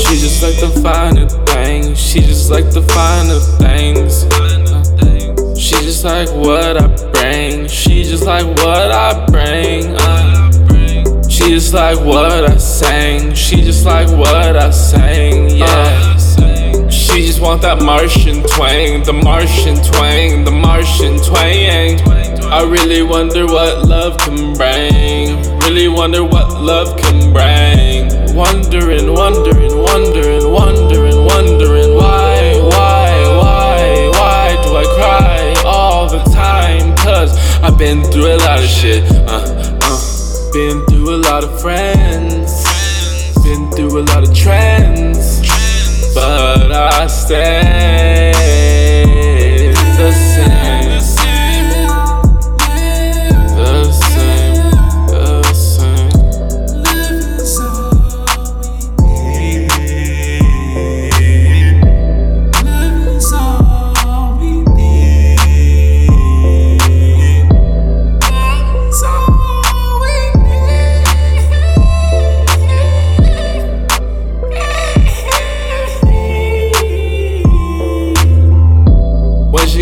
She just like the finer things. She just like the finer things. She just like what I bring. She just like what I bring. Uh, she just like what I sang. She just like what I sang. Yeah. She just want that Martian twang, the Martian twang, the Martian twang. I really wonder what love can bring. Really wonder what love can bring. Wondering, wondering, wondering, wondering, wondering why, why, why, why do I cry all the time? Cause I've been through a lot of shit. Uh, uh, been through a lot of friends. Been through a lot of trends. But I stay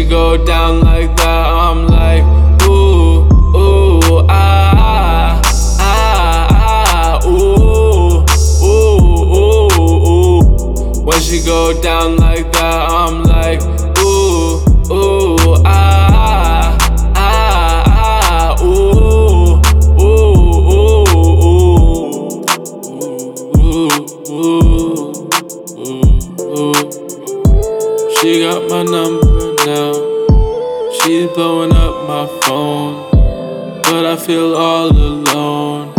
go down like that, I'm like, ooh, ooh, ah, ah, ah, ooh, ooh, ooh, ooh. When she go down like that, I'm like, She got my number now. She's blowing up my phone. But I feel all alone.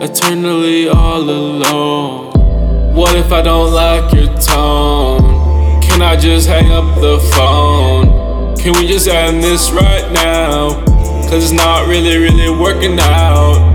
Eternally all alone. What if I don't like your tone? Can I just hang up the phone? Can we just end this right now? Cause it's not really, really working out.